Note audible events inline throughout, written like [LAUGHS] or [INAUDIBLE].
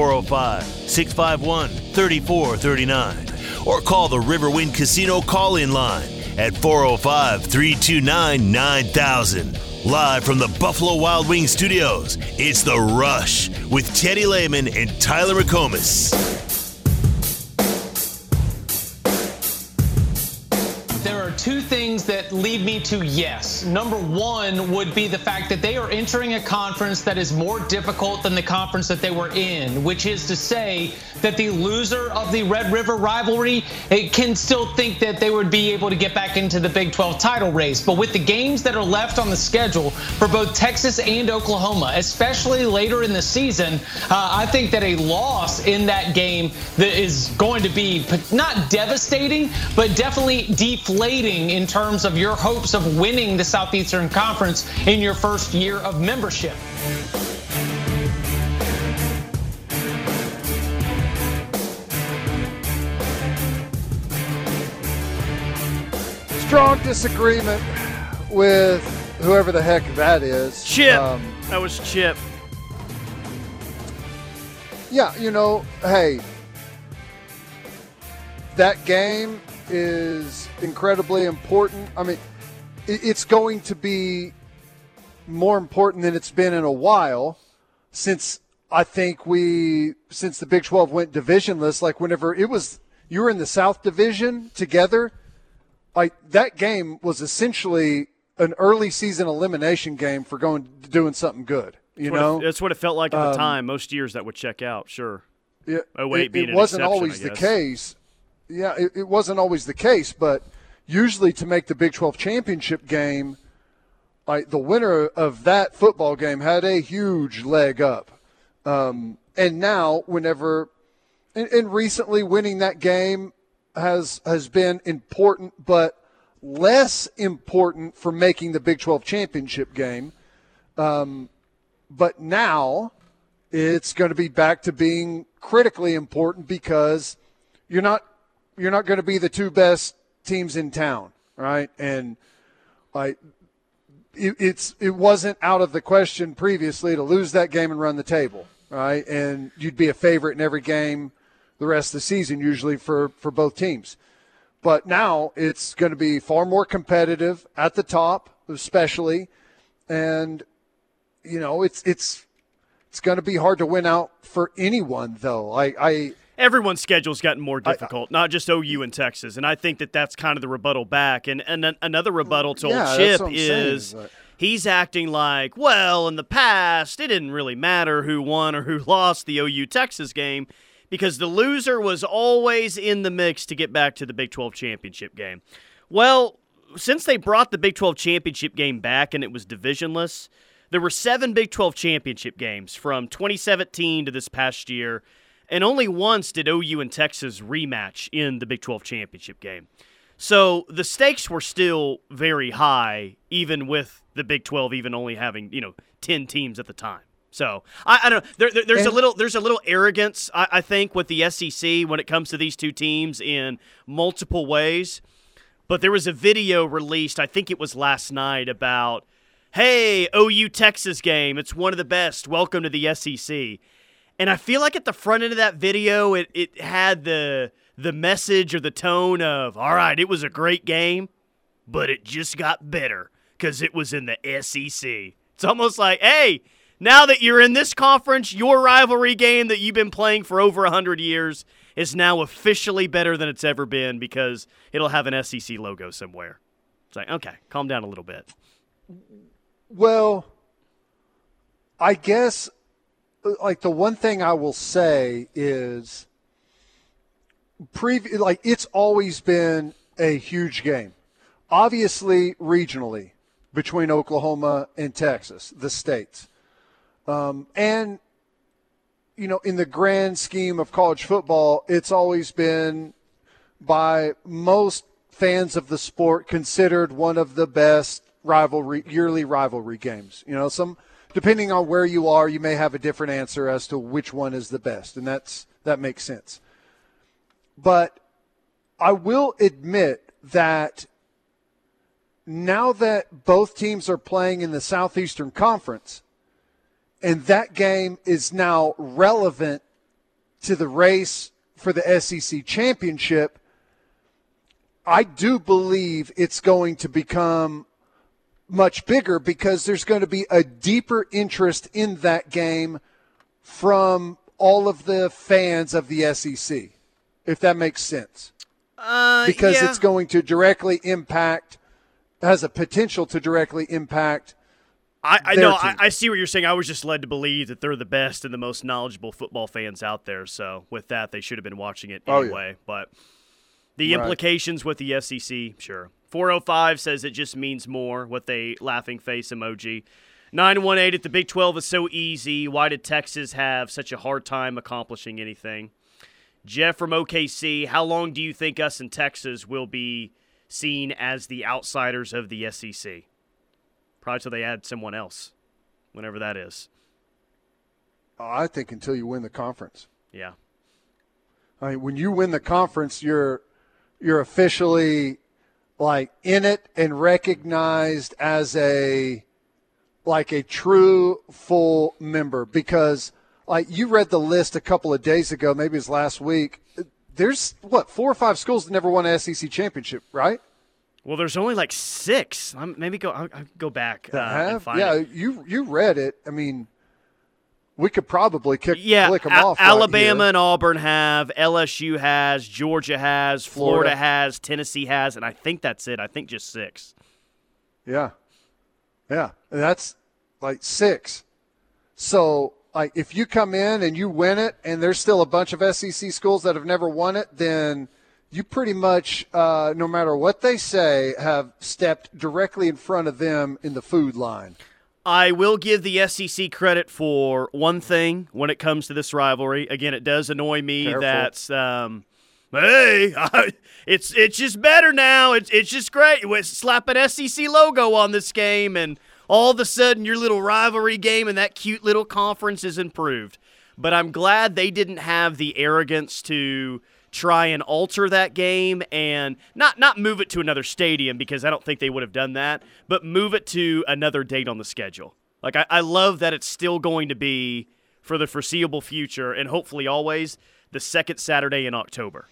405 651 3439 or call the Riverwind Casino call in line at 405 329 9000. Live from the Buffalo Wild Wings studios, it's The Rush with Teddy Lehman and Tyler McComas. There are two things that lead me to yes. Number one would be the fact that they are entering a conference that is more difficult than the conference that they were in, which is to say that the loser of the Red River rivalry can still think that they would be able to get back into the Big 12 title race. But with the games that are left on the schedule for both Texas and Oklahoma, especially later in the season, uh, I think that a loss in that game that is going to be not devastating, but definitely deflating in terms of your hopes of winning the Southeastern Conference in your first year of membership. strong disagreement with whoever the heck that is. Chip. Um, that was Chip. Yeah, you know, hey, that game is incredibly important. I mean, it's going to be more important than it's been in a while since I think we since the Big 12 went divisionless like whenever it was you were in the South Division together like that game was essentially an early season elimination game for going doing something good. You that's know, it, that's what it felt like at the um, time. Most years that would check out, sure. Yeah, oh, it, it wasn't always the case. Yeah, it, it wasn't always the case, but usually to make the Big 12 championship game, like the winner of that football game had a huge leg up. Um, and now, whenever, and, and recently winning that game has has been important, but less important for making the Big 12 championship game. Um, but now it's going to be back to being critically important because you're not you're not going to be the two best teams in town, right? And like it, it's it wasn't out of the question previously to lose that game and run the table, right? And you'd be a favorite in every game the rest of the season, usually for, for both teams. But now it's going to be far more competitive at the top, especially. And, you know, it's, it's, it's going to be hard to win out for anyone, though. I, I everyone's schedule's gotten more difficult, I, not just OU and Texas, and I think that that's kind of the rebuttal back. And and another rebuttal to yeah, old Chip is saying, he's acting like, well, in the past it didn't really matter who won or who [LAUGHS] lost the OU Texas game because the loser was always in the mix to get back to the Big 12 championship game. Well, since they brought the Big 12 championship game back and it was divisionless, there were seven Big 12 championship games from 2017 to this past year, and only once did OU and Texas rematch in the Big 12 championship game. So the stakes were still very high, even with the Big 12 even only having, you know, 10 teams at the time. So I, I don't know. There, there, there's a little there's a little arrogance I, I think with the SEC when it comes to these two teams in multiple ways. But there was a video released, I think it was last night, about hey OU Texas game. It's one of the best. Welcome to the SEC. And I feel like at the front end of that video, it it had the the message or the tone of all right, it was a great game, but it just got better because it was in the SEC. It's almost like hey now that you're in this conference, your rivalry game that you've been playing for over 100 years is now officially better than it's ever been because it'll have an SEC logo somewhere. It's like, okay, calm down a little bit. Well, I guess, like, the one thing I will say is, pre- like, it's always been a huge game. Obviously, regionally, between Oklahoma and Texas, the states. Um, and, you know, in the grand scheme of college football, it's always been by most fans of the sport considered one of the best rivalry yearly rivalry games. You know, some depending on where you are, you may have a different answer as to which one is the best, and that's that makes sense. But I will admit that now that both teams are playing in the Southeastern Conference, and that game is now relevant to the race for the SEC championship, I do believe it's going to become much bigger because there's going to be a deeper interest in that game from all of the fans of the SEC, if that makes sense. Uh, because yeah. it's going to directly impact, has a potential to directly impact. I, I know. I, I, see what you're saying. I was just led to believe that they're the best and the most knowledgeable football fans out there. So with that, they should have been watching it anyway. Oh, yeah. But the right. implications with the SEC, sure. 405 says it just means more with a laughing face emoji. 918 at the Big 12 is so easy. Why did Texas have such a hard time accomplishing anything? Jeff from OKC, how long do you think us in Texas will be seen as the outsiders of the SEC? Probably till they add someone else, whenever that is. I think until you win the conference. Yeah. I mean, when you win the conference, you're you're officially like in it and recognized as a like a true full member because like you read the list a couple of days ago, maybe it was last week. There's what four or five schools that never won an SEC championship, right? Well, there's only like six. I'm, maybe go I'll, I'll go back. Uh, have? yeah, it. you you read it. I mean, we could probably kick yeah, click them a- off. Alabama right and Auburn have, LSU has, Georgia has, Florida. Florida has, Tennessee has, and I think that's it. I think just six. Yeah, yeah, that's like six. So, like, if you come in and you win it, and there's still a bunch of SEC schools that have never won it, then you pretty much, uh, no matter what they say, have stepped directly in front of them in the food line. I will give the SEC credit for one thing when it comes to this rivalry. Again, it does annoy me Careful. that um, hey, [LAUGHS] it's it's just better now. It's it's just great. We slap an SEC logo on this game, and all of a sudden your little rivalry game and that cute little conference is improved. But I'm glad they didn't have the arrogance to try and alter that game and not not move it to another stadium because I don't think they would have done that, but move it to another date on the schedule. Like I, I love that it's still going to be for the foreseeable future and hopefully always the second Saturday in October.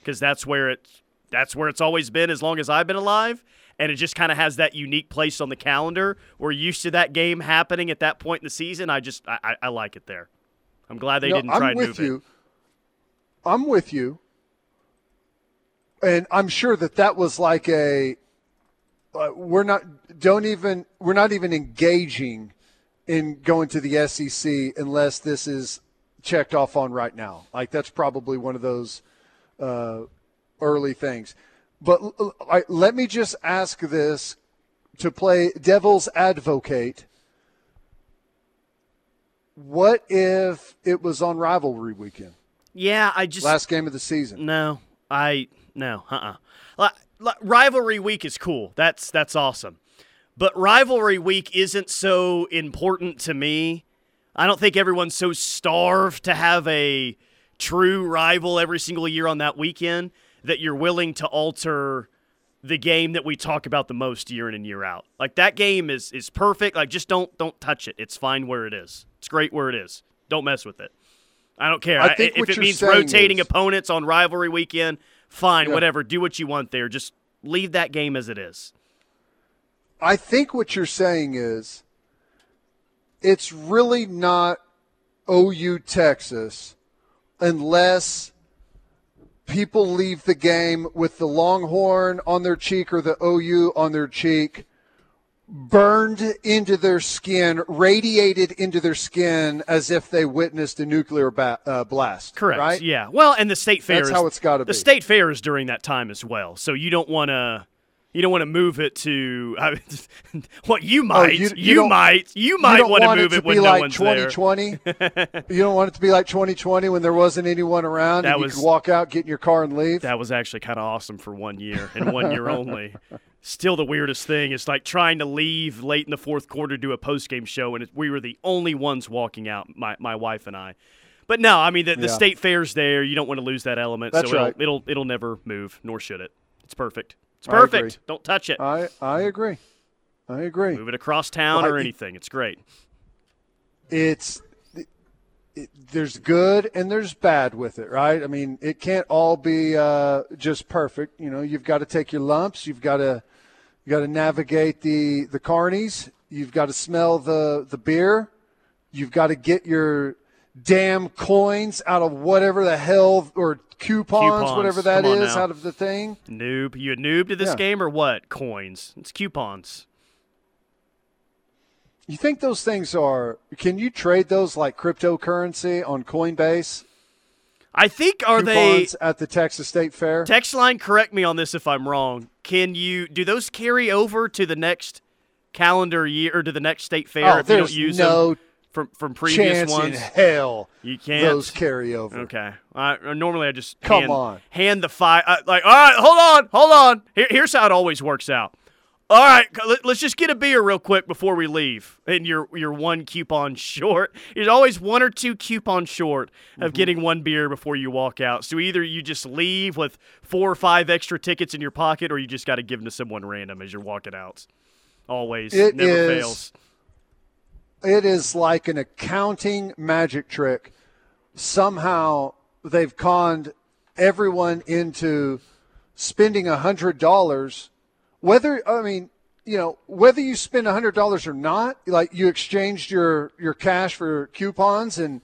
Because that's where it's that's where it's always been as long as I've been alive. And it just kind of has that unique place on the calendar. We're used to that game happening at that point in the season. I just I, I like it there. I'm glad they you know, didn't try I'm with move you. it. I'm with you and I'm sure that that was like a uh, we're not don't even we're not even engaging in going to the SEC unless this is checked off on right now. Like that's probably one of those uh, early things. But I, let me just ask this to play devil's advocate. What if it was on rivalry weekend? Yeah, I just last game of the season. No, I no, uh, uh rivalry week is cool. That's that's awesome, but rivalry week isn't so important to me. I don't think everyone's so starved to have a true rival every single year on that weekend that you're willing to alter the game that we talk about the most year in and year out. Like that game is is perfect. Like just don't don't touch it. It's fine where it is. It's great where it is. Don't mess with it. I don't care. I if it means rotating is, opponents on rivalry weekend, fine, yeah. whatever. Do what you want there. Just leave that game as it is. I think what you're saying is it's really not OU Texas unless people leave the game with the Longhorn on their cheek or the OU on their cheek burned into their skin, radiated into their skin as if they witnessed a nuclear ba- uh, blast. Correct. Right? Yeah. Well, and the state fair. That's is, how it's got to be. The state fair is during that time as well, so you don't want to. You don't want to move it to uh, [LAUGHS] what you might. Oh, you, you, you might. You might want to move it, it when no like one's 2020. [LAUGHS] you don't want it to be like 2020 when there wasn't anyone around that and was, you could walk out, get in your car, and leave. That was actually kind of awesome for one year and one year only [LAUGHS] still the weirdest thing is like trying to leave late in the fourth quarter to do a post game show, and we were the only ones walking out, my, my wife and I. But no, I mean the, the yeah. state fair's there. You don't want to lose that element, That's so right. it'll, it'll it'll never move, nor should it. It's perfect. It's perfect. Don't touch it. I I agree. I agree. Move it across town or anything. It's great. It's it, there's good and there's bad with it, right? I mean, it can't all be uh, just perfect. You know, you've got to take your lumps. You've got to you got to navigate the the carnies. You've got to smell the the beer. You've got to get your damn coins out of whatever the hell or coupons, coupons. whatever that is, now. out of the thing. Noob, you a noob to this yeah. game or what? Coins. It's coupons. You think those things are? Can you trade those like cryptocurrency on Coinbase? I think are they at the Texas State Fair? Text line, correct me on this if I'm wrong. Can you do those carry over to the next calendar year or to the next state fair oh, if you don't use no them from from previous chance ones? In hell, you can't. Those carry over. Okay. Uh, normally, I just come hand, on hand the five. Uh, like, all right, hold on, hold on. Here, here's how it always works out. All right, let's just get a beer real quick before we leave. And you're you're one coupon short. [LAUGHS] You're always one or two coupons short of mm-hmm. getting one beer before you walk out. So either you just leave with four or five extra tickets in your pocket, or you just got to give them to someone random as you're walking out. Always, it never is, fails. It is like an accounting magic trick. Somehow they've conned everyone into spending a hundred dollars whether I mean, you know, whether you spend hundred dollars or not, like you exchanged your your cash for coupons and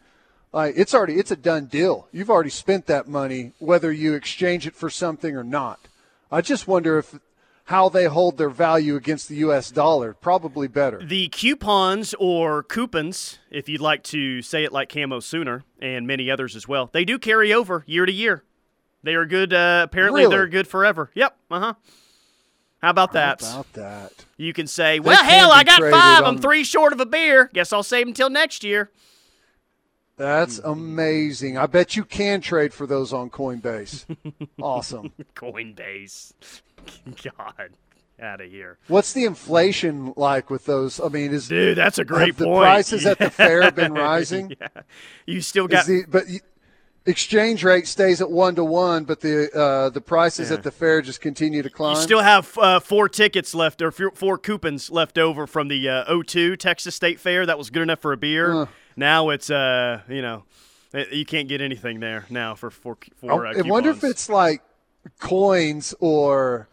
like it's already it's a done deal. You've already spent that money, whether you exchange it for something or not. I just wonder if how they hold their value against the U.S. dollar. Probably better. The coupons or coupons, if you'd like to say it like Camo Sooner and many others as well, they do carry over year to year. They are good. Uh, apparently, really? they're good forever. Yep. Uh huh. How about that? How about that? You can say, well, hell, I got five. On... I'm three short of a beer. Guess I'll save until next year. That's amazing. I bet you can trade for those on Coinbase. [LAUGHS] awesome. Coinbase. [LAUGHS] God. Out of here. What's the inflation like with those? I mean, is dude, that's a great have point. The prices yeah. at the fair have been [LAUGHS] rising. yeah. You still got, the, but exchange rate stays at one to one, but the uh, the prices yeah. at the fair just continue to climb. You still have uh, four tickets left, or four coupons left over from the uh, 02 Texas State Fair. That was good enough for a beer. Now it's uh, you know, you can't get anything there now for four. four uh, I wonder if it's like coins or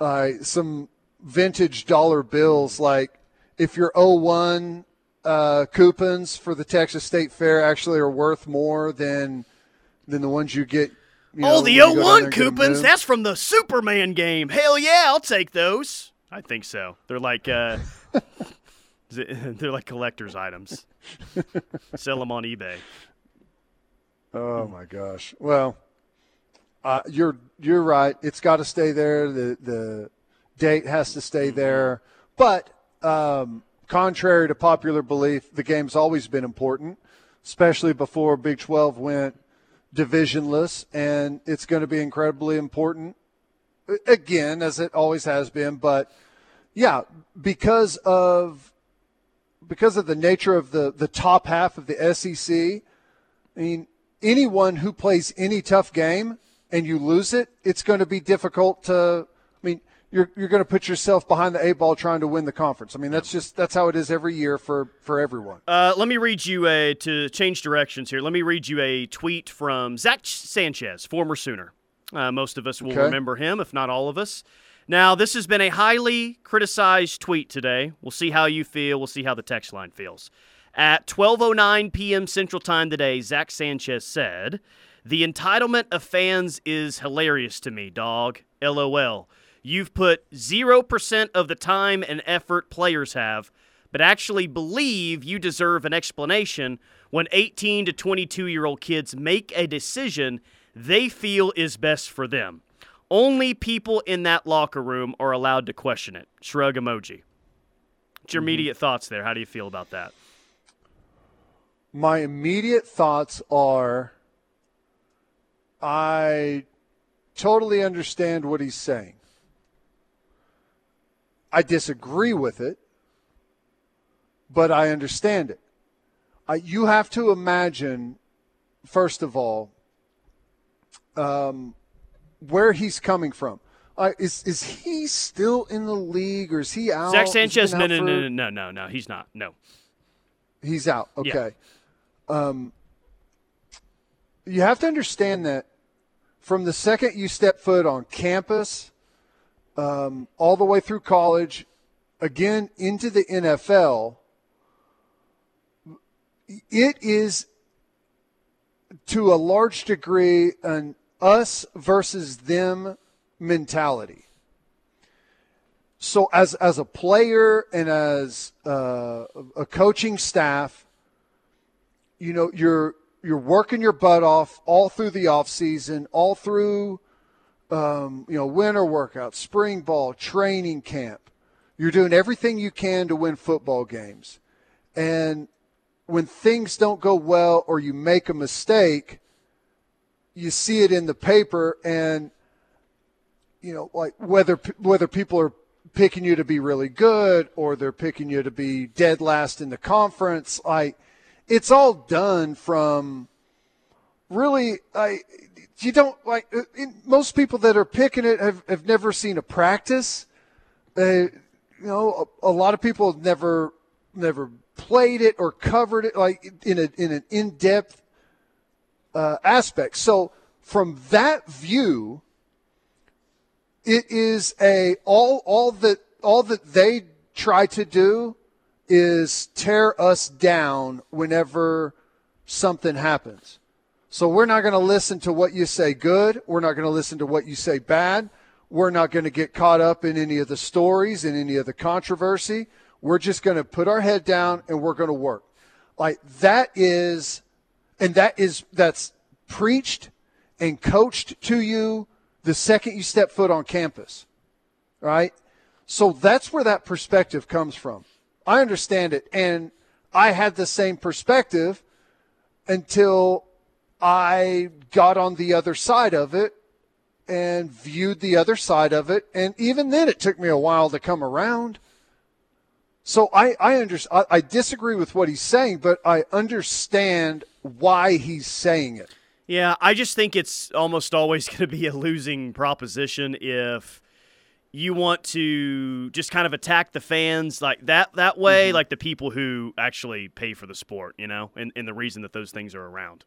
uh, some vintage dollar bills. Like if your 01 uh, coupons for the Texas State Fair actually are worth more than than the ones you get. You oh, know, the 01 coupons? That's from the Superman game. Hell yeah, I'll take those. I think so. They're like uh, [LAUGHS] [LAUGHS] they're like collector's items. [LAUGHS] Sell them on eBay. Oh my gosh. Well, uh, you're you're right. It's got to stay there. The the date has to stay mm-hmm. there. But um, contrary to popular belief, the game's always been important, especially before Big 12 went divisionless, and it's going to be incredibly important again, as it always has been. But yeah, because of because of the nature of the the top half of the SEC, I mean, anyone who plays any tough game and you lose it, it's going to be difficult to. I mean, you're you're going to put yourself behind the eight ball trying to win the conference. I mean, that's just that's how it is every year for for everyone. Uh, let me read you a to change directions here. Let me read you a tweet from Zach Sanchez, former Sooner. Uh, most of us will okay. remember him, if not all of us. Now, this has been a highly criticized tweet today. We'll see how you feel. We'll see how the text line feels. At 12:09 p.m. Central Time today, Zach Sanchez said, "The entitlement of fans is hilarious to me, dog. LOL." You've put 0% of the time and effort players have, but actually believe you deserve an explanation when 18 to 22 year old kids make a decision they feel is best for them. Only people in that locker room are allowed to question it. Shrug emoji. What's your mm-hmm. immediate thoughts there? How do you feel about that? My immediate thoughts are I totally understand what he's saying. I disagree with it, but I understand it. I, you have to imagine, first of all, um, where he's coming from. Uh, is is he still in the league or is he out? Zach Sanchez? No, no, no, no, no, no, no. He's not. No, he's out. Okay. um, you have to understand that from the second you step foot on campus, um, all the way through college, again into the NFL, it is to a large degree an us versus them mentality. So as as a player and as uh, a coaching staff, you know you're you're working your butt off all through the off season, all through um, you know winter workouts, spring ball, training camp. You're doing everything you can to win football games, and when things don't go well or you make a mistake, you see it in the paper and you know like whether whether people are picking you to be really good or they're picking you to be dead last in the conference like it's all done from really I you don't like uh, most people that are picking it have, have never seen a practice. Uh, you know, a, a, lot of people have never never played it or covered it like in a in an in depth uh, aspect. So from that view, it is a all all that all that they try to do is tear us down whenever something happens. So we're not going to listen to what you say good. We're not going to listen to what you say bad. We're not going to get caught up in any of the stories and any of the controversy. We're just going to put our head down and we're going to work. Like that is, and that is, that's preached and coached to you the second you step foot on campus. Right? So that's where that perspective comes from. I understand it. And I had the same perspective until I got on the other side of it and viewed the other side of it. And even then, it took me a while to come around. So I, I, under, I, I disagree with what he's saying, but I understand why he's saying it. Yeah, I just think it's almost always [LAUGHS] going to be a losing proposition if you want to just kind of attack the fans like that that way, mm-hmm. like the people who actually pay for the sport, you know, and, and the reason that those things are around.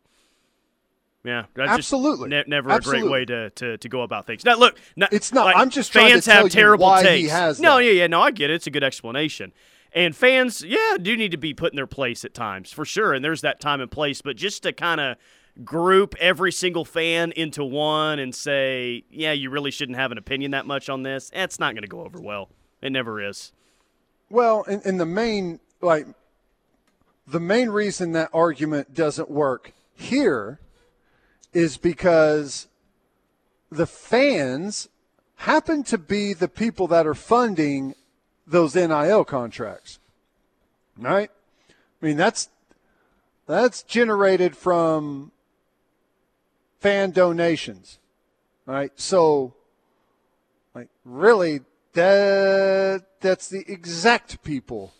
Yeah, absolutely. Ne- never absolutely. a great way to, to, to go about things. Now, look, it's not. Like, I'm just fans have terrible takes. no, yeah, yeah, no, I get it. It's a good explanation. And fans, yeah, do need to be put in their place at times for sure. And there's that time and place, but just to kind of group every single fan into one and say, yeah, you really shouldn't have an opinion that much on this, eh, that's not going to go over well. It never is. Well, in, in the main, like, the main reason that argument doesn't work here is because the fans happen to be the people that are funding those NIL contracts. Right? I mean that's that's generated from fan donations. Right? So like really that that's the exact people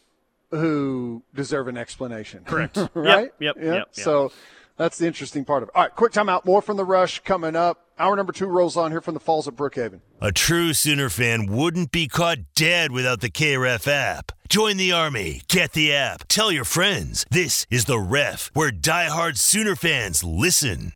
who deserve an explanation. Correct. [LAUGHS] right? Yep. Yep. Yep, yep. So that's the interesting part of it. All right, quick timeout. More from the rush coming up. Hour number two rolls on here from the Falls of Brookhaven. A true Sooner fan wouldn't be caught dead without the KREF app. Join the Army. Get the app. Tell your friends. This is the Ref, where diehard Sooner fans listen.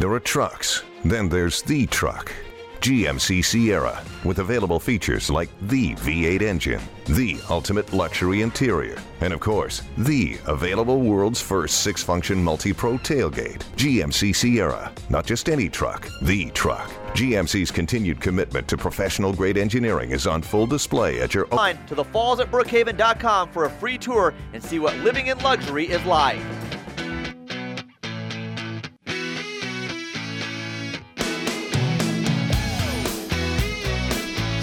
There are trucks, then there's the truck GMC Sierra, with available features like the V8 engine, the ultimate luxury interior, and of course, the available world's first six function multi pro tailgate. GMC Sierra, not just any truck, the truck. GMC's continued commitment to professional grade engineering is on full display at your line to the falls at brookhaven.com for a free tour and see what living in luxury is like.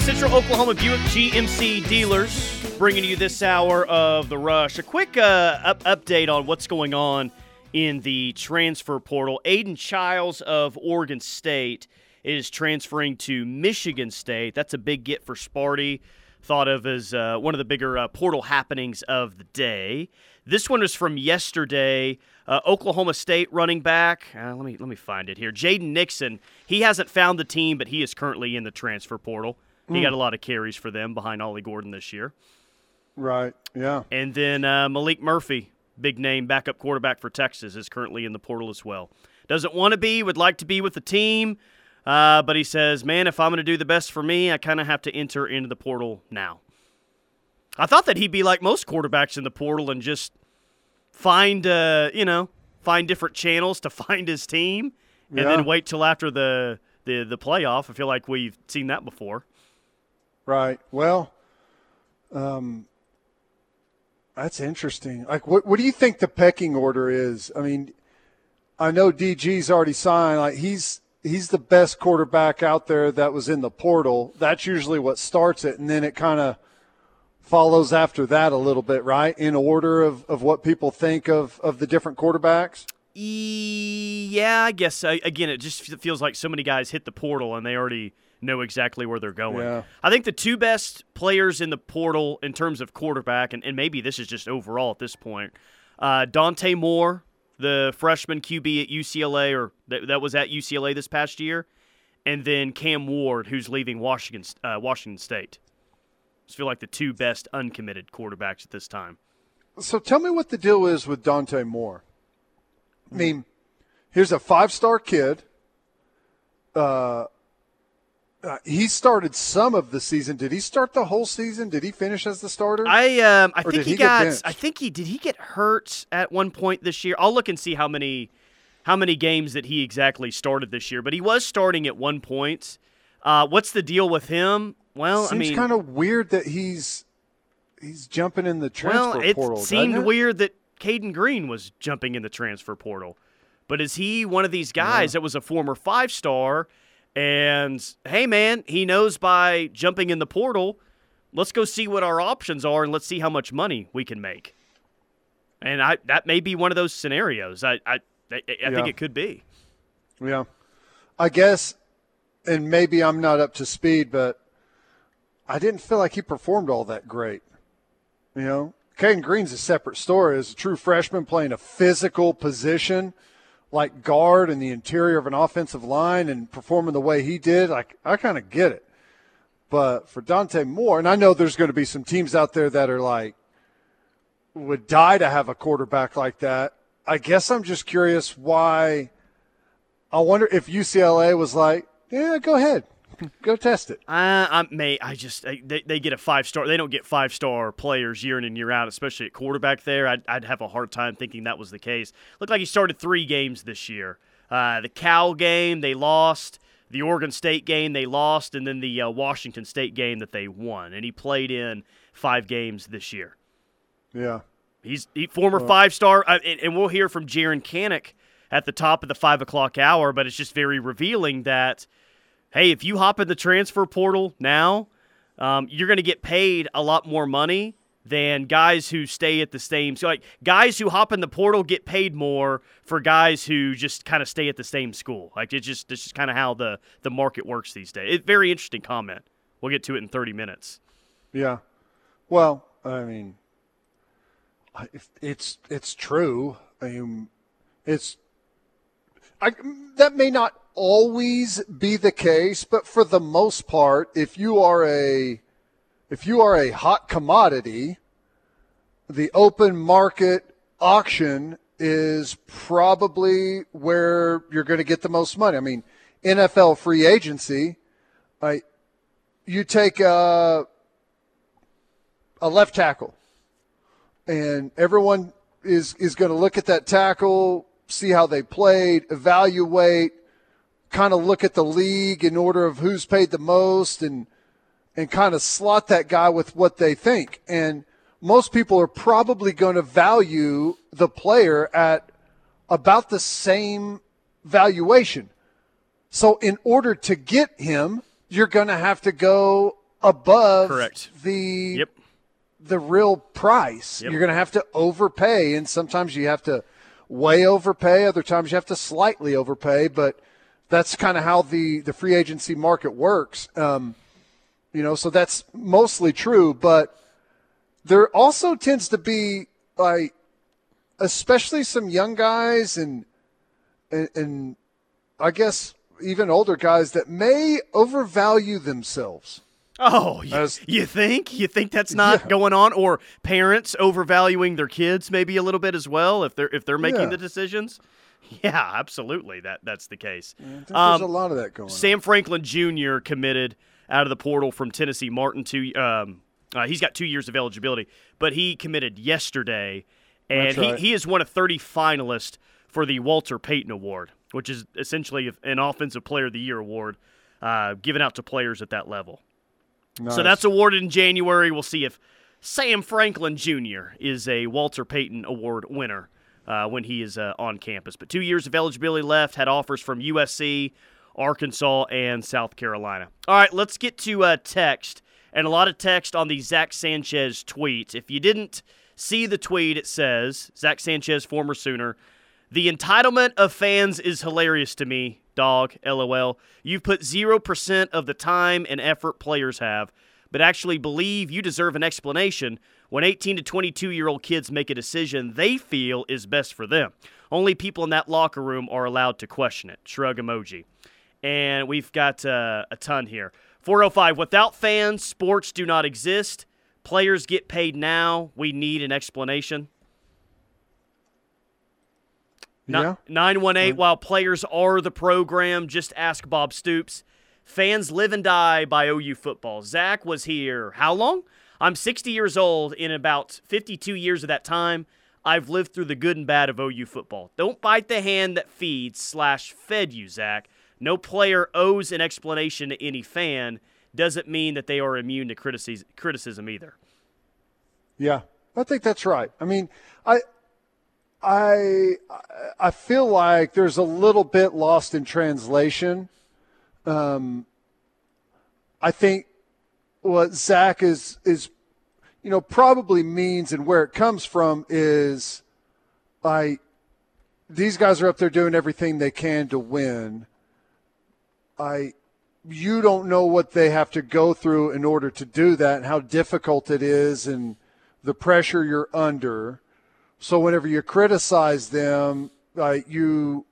Central Oklahoma Buick GMC dealers bringing you this hour of the rush. A quick uh, up- update on what's going on in the transfer portal. Aidan Chiles of Oregon State is transferring to Michigan State. That's a big get for Sparty. Thought of as uh, one of the bigger uh, portal happenings of the day. This one is from yesterday. Uh, Oklahoma State running back. Uh, let me let me find it here. Jaden Nixon. He hasn't found the team, but he is currently in the transfer portal. He mm. got a lot of carries for them behind Ollie Gordon this year. Right. Yeah. And then uh, Maalik Murphy big name backup quarterback for Texas, is currently in the portal as well. Doesn't want to be, would like to be with the team, uh, but he says, man, if I'm going to do the best for me, I kind of have to enter into the portal now. I thought that he'd be like most quarterbacks in the portal and just find, uh, you know, find different channels to [LAUGHS] find his team and yeah. then wait till after the, the the playoff. I feel like we've seen that before. Right. Well, um, that's interesting. Like, what what do you think the pecking order is? I mean, I know DG's already signed. Like, he's he's the best quarterback out there that was in the portal. That's usually what starts it, and then it kind of follows after that a little bit, right? In order of, of what people think of, of the different quarterbacks? Yeah, I guess. Again, it just feels like so many guys hit the portal and they already know exactly where they're going. Yeah. I think the two best players in the portal in terms of quarterback, and, and maybe this is just overall at this point, uh, Dante Moore, the freshman QB at UCLA, or that, that was at UCLA this past year, and then Cam Ward, who's leaving Washington, uh, Washington State just feel like the two best uncommitted quarterbacks at this time. So tell me what the deal is with Dante Moore. I mean, here's a five star kid. Uh, uh, he started some of the season. Did he start the whole season? Did he finish as the starter? I um, I or think he, he got. I think he did. He get hurt at one point this year. I'll look and see how many how many games that he exactly started this year. But he was starting at one point. Uh, what's the deal with him? Well, Seems I mean, kind of weird that he's he's jumping in the transfer well, portal. It seemed it? weird that Cayden Green was jumping in the transfer portal. But is he one of these guys yeah. that was a former five star? And hey, man, he knows by jumping in the portal, let's go see what our options are and let's see how much money we can make. And I that may be one of those scenarios. I I, I, yeah. think it could be. Yeah, I guess, and maybe I'm not up to speed, but I didn't feel like he performed all that great. You know, Cayden Green's a separate story. As a true freshman playing a physical position like guard in the interior of an offensive line and performing the way he did, like I kind of get it. But for Dante Moore, and I know there's going to be some teams out there that are like would die to have a quarterback like that. I guess I'm just curious why. I wonder if UCLA was like, yeah, go ahead. Go test it. Uh, I may. I just they, they get a five star. They don't get five star players year in and year out, especially at quarterback. There, I'd, I'd have a hard time thinking that was the case. Looked like he started three games this year. Uh, the Cal game they lost, the Oregon State game they lost, and then the uh, Washington State game that they won. And he played in five games this year. Yeah, he's he, former well, five star, uh, and, and, we'll hear from Jaren Kanak at the top of the five o'clock hour. But it's just very revealing that hey, if you hop in the transfer portal now, um, you're going to get paid a lot more money than guys who stay at the same. So, like guys who hop in the portal get paid more for guys who just kind of stay at the same school. Like it's just it's just kind of how the the market works these days. It's very interesting comment. We'll get to it in 30 minutes. Yeah. Well, I mean, it's it's true. I mean, it's I, that may not always be the case, but for the most part, if you are a if you are a hot commodity, the open market auction is probably where you're going to get the most money. I mean, NFL free agency, I, you take a, a left tackle, and everyone is is going to look at that tackle, see how they played, evaluate kind of look at the league in order of who's paid the most and and kind of slot that guy with what they think. And most people are probably going to value the player at about the same valuation. So in order to get him, you're going to have to go above Correct. the yep. the real price. Yep. You're going to have to overpay and sometimes you have to way overpay, other times you have to slightly overpay, but that's kind of how the, the free agency market works. Um, you know, so that's mostly true, but there also tends to be like, especially some young guys and, and, and I guess even older guys that may overvalue themselves. Oh, you, As, you think? You think that's not yeah. going on, or parents overvaluing their kids maybe a little bit as well if they're if they're making yeah. the decisions? Yeah, absolutely. That that's the case. Yeah, there's um, a lot of that going. Sam on. Franklin Jr. committed out of the portal from Tennessee. Martin to um, uh, he's got two years of eligibility, but he committed yesterday, and right. he, he is one of 30 finalists for the Walter Payton Award, which is essentially an Offensive Player of the Year award uh, given out to players at that level. Nice. So that's awarded in January. We'll see if Sam Franklin Jr. is a Walter Payton Award winner uh, when he is uh, on campus. But two years of eligibility left, had offers from USC, Arkansas, and South Carolina. All right, let's get to uh, text and a lot of text on the Zach Sanchez tweet. If you didn't see the tweet, it says Zach Sanchez, former Sooner. The entitlement of fans is hilarious to me, dog. LOL. You've put 0% of the time and effort players have, but actually believe you deserve an explanation when 18 to 22 year old kids make a decision they feel is best for them. Only people in that locker room are allowed to question it. Shrug emoji. And we've got uh, a ton here. 405 Without fans, sports do not exist. Players get paid now. We need an explanation. Yeah. 918 While players are the program, just ask Bob Stoops. Fans live and die by OU football. Zach was here how long? I'm 60 years old. In about 52 years of that time, I've lived through the good and bad of OU football. Don't bite the hand that feeds slash fed you, Zach. No player owes an explanation to any fan. Doesn't mean that they are immune to criticism either. Yeah, I think that's right. I mean, I, I, I feel like there's a little bit lost in translation. Um, I think what Zach is is, you know, probably means and where it comes from is, I, these guys are up there doing everything they can to win I you don't know what they have to go through in order to do that and how difficult it is and the pressure you're under. So whenever you criticize them, uh, you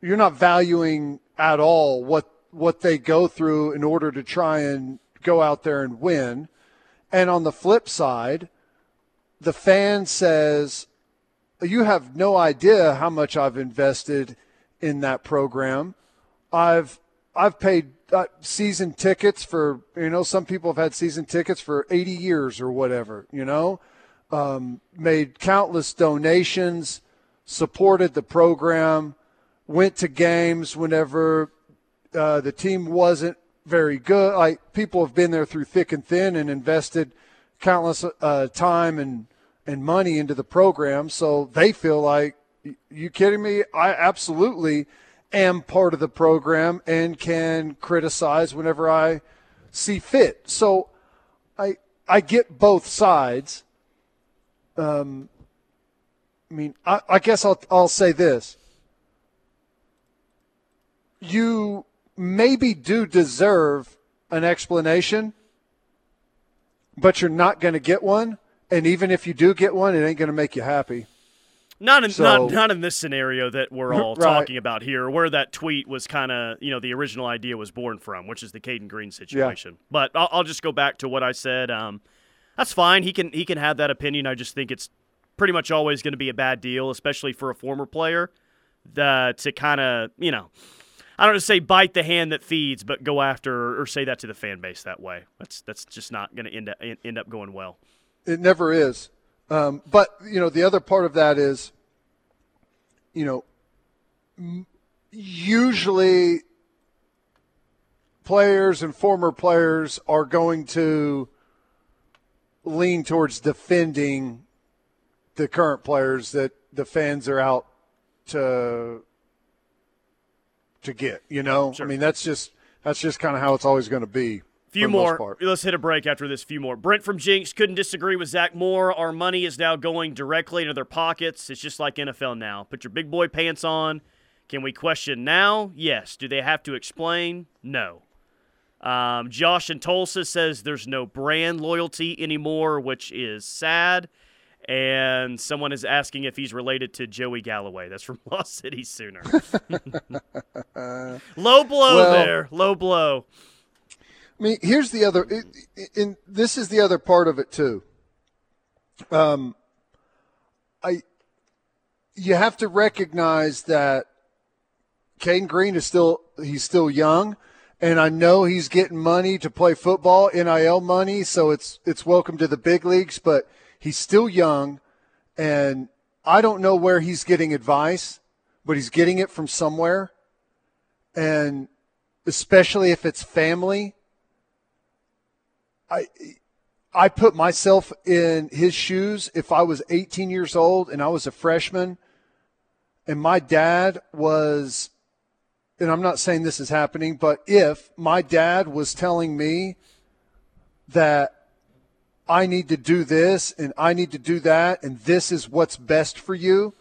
you're not valuing at all what what they go through in order to try and go out there and win. And on the flip side, the fan says, "You have no idea how much I've invested in that program. I've I've paid uh, season tickets for you know some people have had season tickets for 80 years or whatever you know um, made countless donations supported the program went to games whenever uh, the team wasn't very good like people have been there through thick and thin and invested countless uh, time and and money into the program so they feel like you kidding me i absolutely am part of the program and can criticize whenever I see fit. So I I get both sides. Um, I mean, I, I guess I'll I'll say this. You maybe do deserve an explanation, but you're not going to get one. And even if you do get one, it ain't going to make you happy. Not in so, not not in this scenario that we're all [LAUGHS] right. talking about here, where that tweet was kind of you know the original idea was born from, which is the Cayden Green situation. Yeah. But I'll, I'll, just go back to what I said. Um, that's fine. He can he can have that opinion. I just think it's pretty much always going to be a bad deal, especially for a former player, the, to kind of you know. I don't want to say bite the hand that feeds, but go after or say that to the fan base that way. That's that's just not going to end up end up going well. It never is. Um, but you know, the other part of that is, you know, usually players and former players are going to lean towards defending the current players that the fans are out to to get. You know, sure. I mean, that's just that's just kind of how it's always going to be. Few more. Let's hit a break after this. Few more. Brent from Jenks couldn't disagree with Zach more. Our money is now going directly into their pockets. It's just like NFL now. Put your big boy pants on. Can we question now? Yes. Do they have to explain? No. Um, Josh in Tulsa says there's no brand loyalty anymore, which is sad. And someone is asking if he's related to Joey Galloway. That's from [LAUGHS] Lost City Sooner. [LAUGHS] Low blow well, there. Low blow. I mean, here's the other, and this is the other part of it too. Um, I, you have to recognize that Cayden Green is still he's still young, and I know he's getting money to play football, NIL money, so it's it's welcome to the big leagues, but he's still young, and I don't know where he's getting advice, but he's getting it from somewhere, and especially if it's family. I I put myself in his shoes if I was 18 years old and I was a freshman and my dad was and I'm not saying this is happening, but if my dad was telling me that I need to do this and I need to do that and this is what's best for you,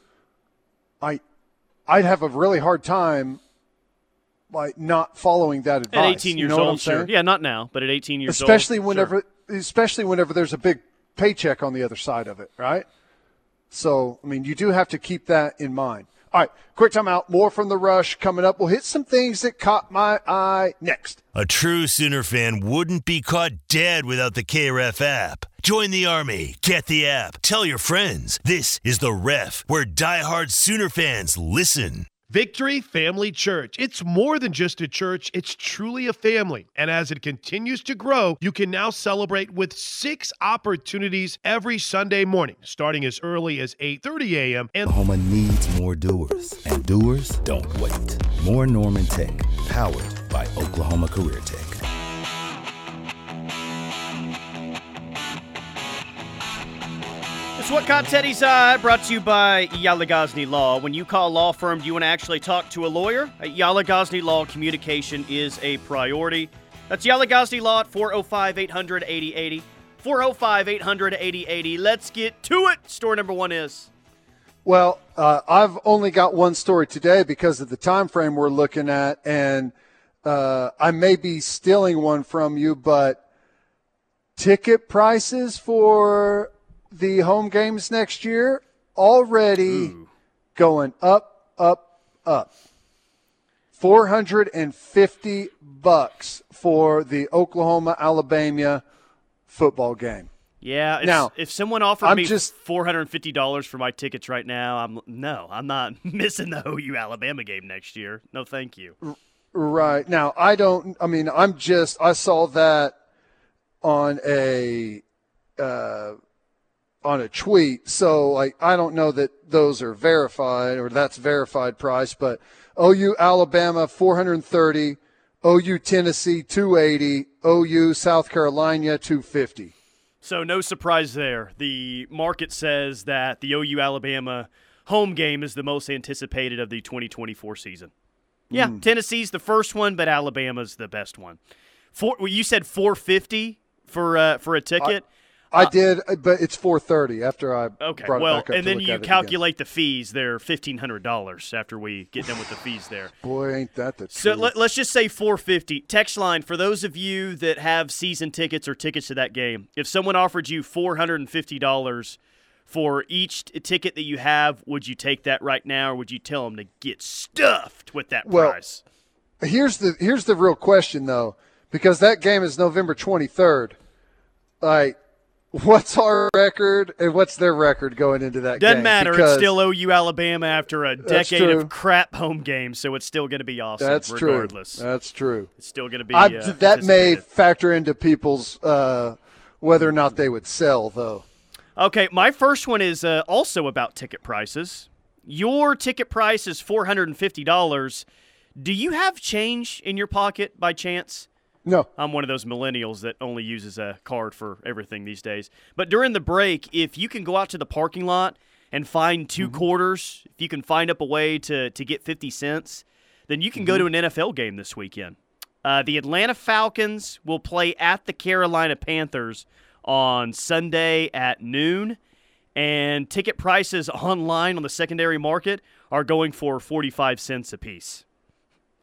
I I'd have a really hard time by not following that advice. At 18 years you know old, sure. Yeah, not now, but at 18 years especially old. Especially whenever sure. especially whenever there's a big paycheck on the other side of it, right? So, I mean, you do have to keep that in mind. All right, quick timeout. More from the rush coming up. We'll hit some things that caught my eye next. A true Sooner fan wouldn't be caught dead without the KREF app. Join the army. Get the app. Tell your friends. This is the Ref, where diehard Sooner fans listen. Victory Family Church. It's more than just a church, it's truly a family. And as it continues to grow, you can now celebrate with 6 opportunities every Sunday morning, starting as early as 8:30 a.m. And Oklahoma needs more doers, and doers don't wait. Moore Norman Tech, powered by Oklahoma Career Tech. It's what caught Teddy's eye, brought to you by Yala Ghazni Law. When you call a law firm, do you want to actually talk to a lawyer? At Yala Ghazni Law, communication is a priority. That's Yala Ghazni Law at 405 800 8080. 405 800 8080. Let's get to it. Story number one is. Well, uh, I've only got one story today because of the time frame we're looking at, and uh, I may be stealing one from you, but ticket prices for the home games next year already Ooh. going up, up, up. 450 bucks for the Oklahoma Alabama football game. Yeah. now, if someone offered I'm me just, $450 for my tickets right now, I'm no, I'm not [LAUGHS] missing the OU Alabama game next year. No, thank you. Right. Now, I don't I mean, I'm just I saw that on a uh, on a tweet. So like I don't know that those are verified or that's verified price, but OU Alabama 430, OU Tennessee 280, OU South Carolina 250. So no surprise there. The market says that the OU Alabama home game is the most anticipated of the 2024 season. Yeah, mm. Tennessee's the first one, but Alabama's the best one. Four, you said 450 for uh, for a ticket. I, I uh, did, but it's four thirty after I okay. Brought well, and then you calculate the fees. They're fifteen hundred dollars after we get done with the fees there. [LAUGHS] Boy, ain't that the so let, us just say four fifty. Text line for those of you that have season tickets or tickets to that game. If someone offered you four hundred and fifty dollars for each t- ticket that you have, would you take that right now, or would you tell them to get stuffed with that well, price? Here's the here's the real question though, because that game is November twenty third. Like what's our record and what's their record going into that game? Doesn't game? matter. Because it's still OU Alabama after a decade of crap home games, so it's still going to be awesome. That's regardless. true. That's true. It's still going to be. Uh, that may factor into people's uh, whether or not they would sell, though. Okay, my first one is uh, also about ticket prices. Your ticket price is four hundred and fifty dollars. Do you have change in your pocket by chance? No. I'm one of those millennials that only uses a card for everything these days. But during the break, if you can go out to the parking lot and find 2 mm-hmm. quarters, if you can find up a way to, to get 50 cents, then you can mm-hmm. go to an NFL game this weekend. Uh, the Atlanta Falcons will play at the Carolina Panthers on Sunday at noon, and ticket prices [LAUGHS] online on the secondary market are going for 45 cents a piece.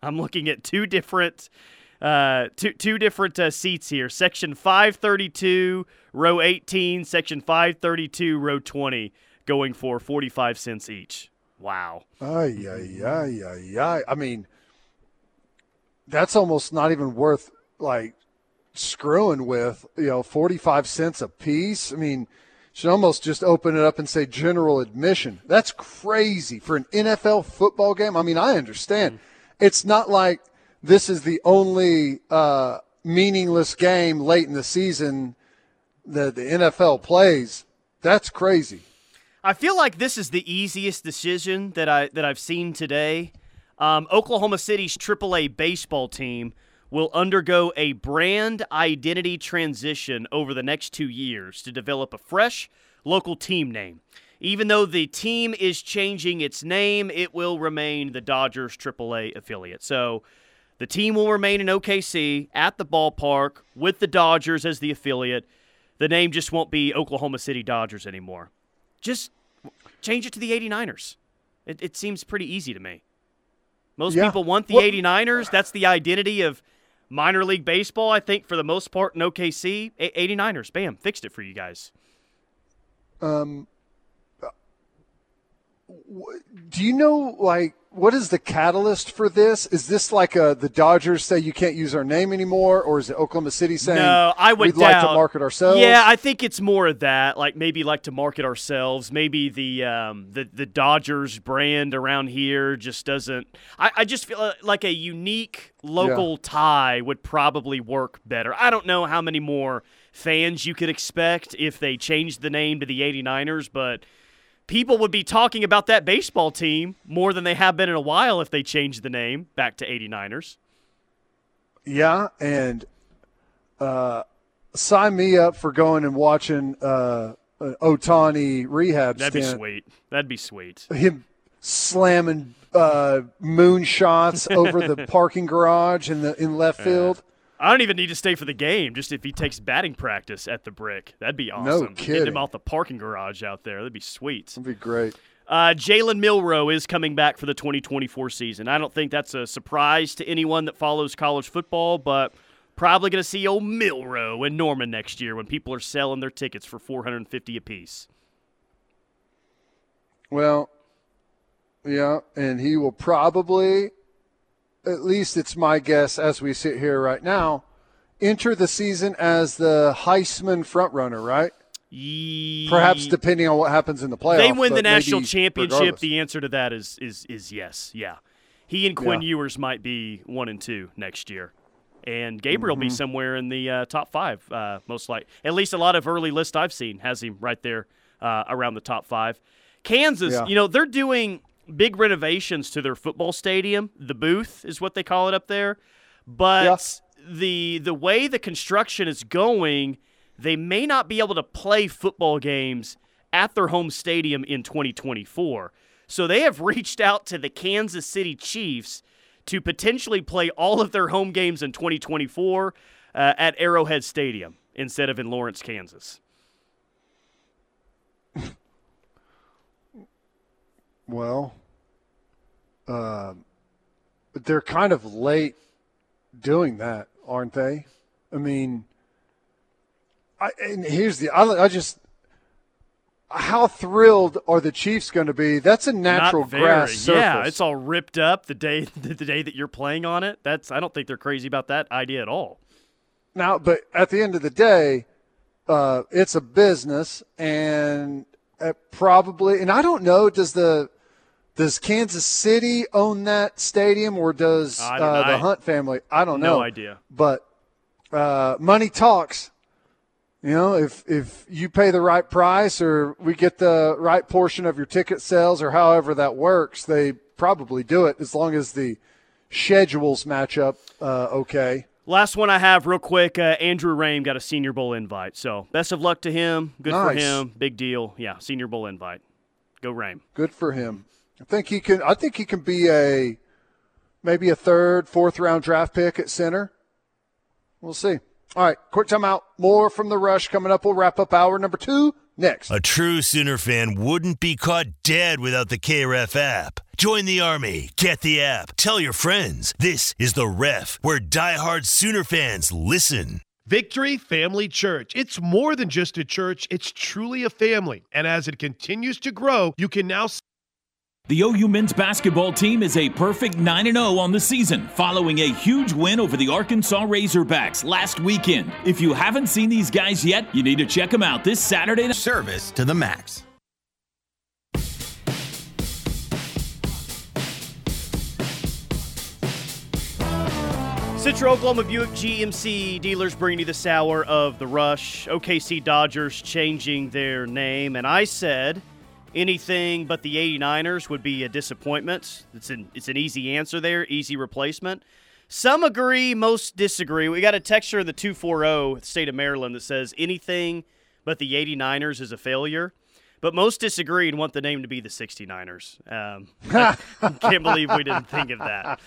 I'm looking at two different uh, two two different uh, seats here. Section 532, row 18. Section 532, row 20, going for 45 cents each. Wow. Ay, ay, ay, ay, ay. I mean, that's almost not even worth like screwing with, you know, 45 cents a piece. I mean, should almost just open it up and say general admission. That's crazy for an NFL football game. I mean, I understand. It's not like this is the only uh, meaningless game late in the season that the NFL plays. That's crazy. I feel like this is the easiest decision that I that I've seen today. Um, Oklahoma City's AAA baseball team will undergo a brand identity transition over the next two years to develop a fresh local team name. Even though the team is changing its name, it will remain the Dodgers AAA affiliate. So the team will remain in OKC at the ballpark with the Dodgers as the affiliate. The name just won't be Oklahoma City Dodgers anymore. Just change it to the 89ers. It, it seems pretty easy to me. Most yeah. people want the well, 89ers. That's the identity of minor league baseball, I think, for the most part in OKC. 89ers, bam, fixed it for you guys. Um, do you know, like, what is the catalyst for this? Is this like a, the Dodgers say you can't use our name anymore, or is it Oklahoma City saying no? I would we'd doubt. like to market ourselves. Yeah, I think it's more of that. Like maybe like to market ourselves. Maybe the um, the the Dodgers brand around here just doesn't. I, I just feel uh, like a unique local yeah. tie would probably work better. I don't know how many more fans you could expect if they changed the name to the 89ers, but people would be talking about that baseball team more than they have been in a while if they changed the name back to 89ers. Yeah, and uh, sign me up for going and watching uh, an Ohtani rehab. That'd stint. be sweet. That'd be sweet. Him slamming uh, moon shots over the [LAUGHS] parking garage in the in left field. I don't even need to stay for the game. Just if he takes batting practice at the brick, that'd be awesome. No kidding. Get him out the parking garage out there. That'd be sweet. That'd be great. Uh, Jalen Milroe is coming back for the 2024 season. I don't think that's a surprise to anyone that follows college football, but probably going to see old Milroe in Norman next year when people are selling their tickets for 450 apiece. Well, yeah, and he will probably at least it's my guess as we sit here right now, enter the season as the Heisman frontrunner, right? Perhaps depending on what happens in the playoffs. They win the national championship. Regardless. The answer to that is is is yes. Yeah, he and Quinn yeah. Ewers might be one and two next year, and Gabriel mm-hmm. be somewhere in the uh, top five, uh, most likely. At least a lot of early list I've seen has him right there uh, around the top five. Kansas, yeah. you know, they're doing big renovations to their football stadium. The booth is what they call it up there. But the the way the construction is going, they may not be able to play football games at their home stadium in 2024. So they have [LAUGHS] reached out to the Kansas City Chiefs to potentially play all of their home games in 2024 uh, at Arrowhead Stadium instead of in Lawrence, Kansas. Well, uh, they're kind of late doing that, aren't they? I mean, I, and here's the I, I just how thrilled are the Chiefs going to be? That's a natural grass surface. Yeah, it's all ripped up the day [LAUGHS] the day that you're playing on it. That's I don't think they're crazy about that idea at all. Now, but at the end of the day, uh, it's a business, and probably, and I don't know, does the does Kansas City own that stadium or does uh, the Hunt family? I don't know. No idea. But uh, money talks. You know, if if you pay the right price or we get the right portion of your ticket sales or however that works, they probably do it as long as the schedules match up uh, okay. Last one I have, real quick. Uh, Andrew Raym got a Senior Bowl invite, so best of luck to him. Good nice. for him. Big deal. Yeah, Senior Bowl invite. Go Raym. Good for him. I think he can. I think he can be a maybe a third, fourth round draft pick at center. We'll see. All right, quick timeout. More from the rush coming up. We'll wrap up hour number two next. A true Sooner fan wouldn't be caught dead without the KREF app. Join the army. Get the app. Tell your friends. This is the Ref, where diehard Sooner fans listen. Victory Family Church. It's more than just a church, it's truly a family. And as it continues to grow, you can now The OU men's basketball team is a perfect 9 0 on the season, following a huge win over the Arkansas Razorbacks last weekend. If you haven't seen these guys yet, you need to check them out this Saturday. Service to the max. Central Oklahoma Buick GMC dealers bring you this hour of the rush. OKC Dodgers changing their name, and I said anything but the 89ers would be a disappointment. It's an it's an easy answer there, easy replacement. Some agree, most disagree. We got a texture in the 240 state of Maryland that says anything but the 89ers is a failure. But most disagree and want the name to be the 69ers. Um, [LAUGHS] can't believe we didn't think of that.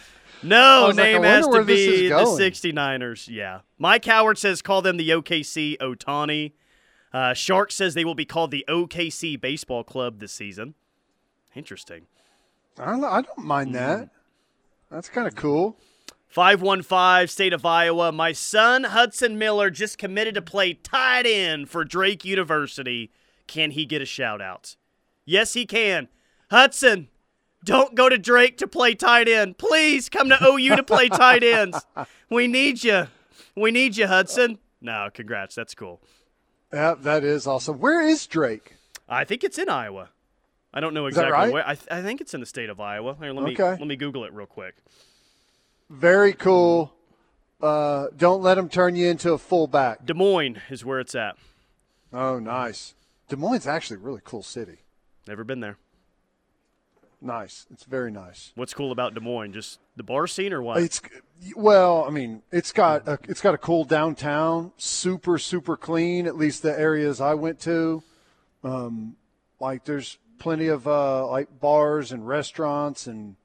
No, name like, has to be the 69ers. Yeah. Mike Howard says call them the OKC Ohtani. Uh, Shark says they will be called the OKC Baseball Club this season. Interesting. I don't, I don't mind that. Mm. That's kind of cool. 515, state of Iowa. My son, Hudson Miller, just committed to play tight end for Drake University. Can he get a shout out? Yes, he can. Hudson, don't go to Drake to play tight end. Please come to OU to play tight ends. We need you. We need you, Hudson. No, congrats. That's cool. Yeah, that is awesome. Where is Drake? I think it's in Iowa. I don't know exactly right? where. I, th- I think it's in the state of Iowa. Here, let me okay. let me Google it real quick. Very cool. Uh, don't let them turn you into a fullback. Des Moines is where it's at. Oh, nice. Des Moines is actually a really cool city. Never been there. Nice. It's very nice. What's cool about Des Moines? Just the bar scene or what? It's well, I mean, it's got a, it's got a cool downtown, super super clean. At least the areas I went to, um, like there's plenty of uh, like bars and restaurants, and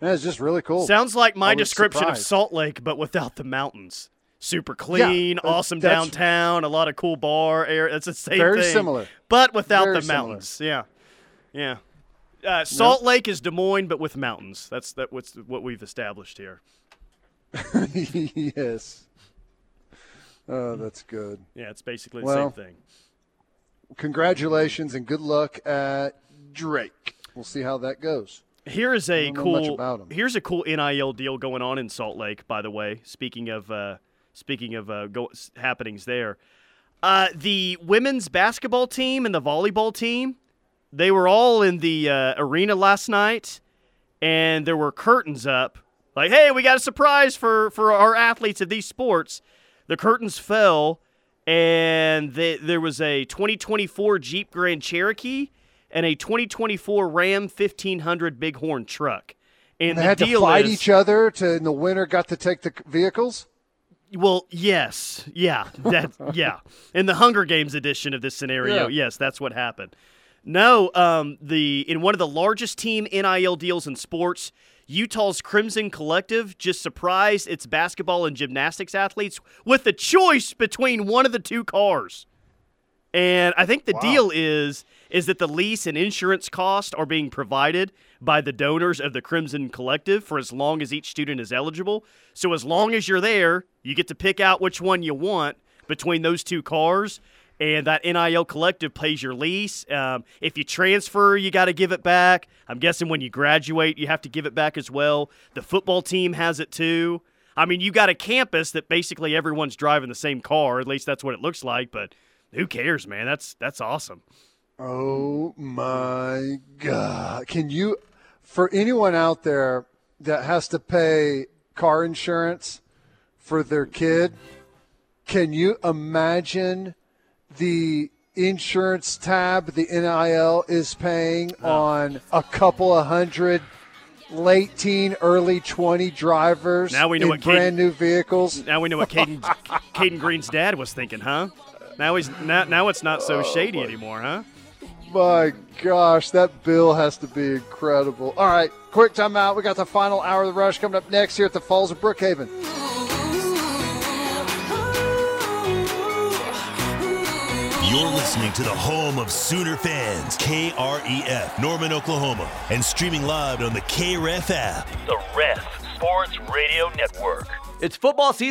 man, it's just really cool. Sounds like my description surprised. of Salt Lake, but without the mountains. Super clean, yeah, awesome downtown, a lot of cool bar area. It's the same very thing, similar, but without very the mountains. Similar. Yeah, yeah. Uh, Salt Lake is Des Moines, but with mountains. That's that. What's what we've established here. [LAUGHS] yes. Oh, that's good. Yeah, it's basically the well, same thing. Congratulations and good luck at Drake. We'll see how that goes. Here is a cool. Here's a cool NIL deal going on in Salt Lake. By the way, speaking of uh, speaking of uh, go, happenings there, uh, the women's basketball team and the volleyball team they were all in the uh, arena last night, and there were curtains up. Like, hey, we got a surprise for, for our athletes of these sports. The curtains fell, and they, there was a 2024 Jeep Grand Cherokee and a 2024 Ram 1500 Bighorn truck. And, and they the had to fight is, each other to, and the winner got to take the vehicles? Well, yes, yeah, that, [LAUGHS] yeah. In the Hunger Games edition of this scenario, yeah. yes, that's what happened. No, um, the in one of the largest team NIL deals in sports, Utah's Crimson Collective just surprised its basketball and gymnastics athletes with a choice between one of the two cars. And I think the wow. deal is is that the lease and insurance costs are being provided by the donors of the Crimson Collective for as long as each student is eligible. So as long as you're there, you get to pick out which one you want between those two cars and that NIL collective pays your lease. Um, if you transfer, you got to give it back. I'm guessing when you graduate, you have to give it back as well. The football team has it too. I mean, you got a campus that basically everyone's driving the same car. At least that's what it looks like. But who cares, man? That's that's awesome. Oh my God! Can you, for anyone out there that has to pay car insurance for their kid, can you imagine? The insurance tab the NIL is paying oh. on a couple of hundred late teen, early 20 drivers now we know what brand Cayden, new vehicles. Now we know what Cayden, [LAUGHS] Cayden Green's dad was thinking, huh? Now he's now, now it's not so oh, shady anymore, huh? My gosh, that bill has to be incredible. All right, quick timeout. We got the final hour of the rush coming up next here at the Falls of Brookhaven. You're listening to the home of Sooner fans, KREF, Norman, Oklahoma, and streaming live on the KREF app. The Ref Sports Radio Network. It's football season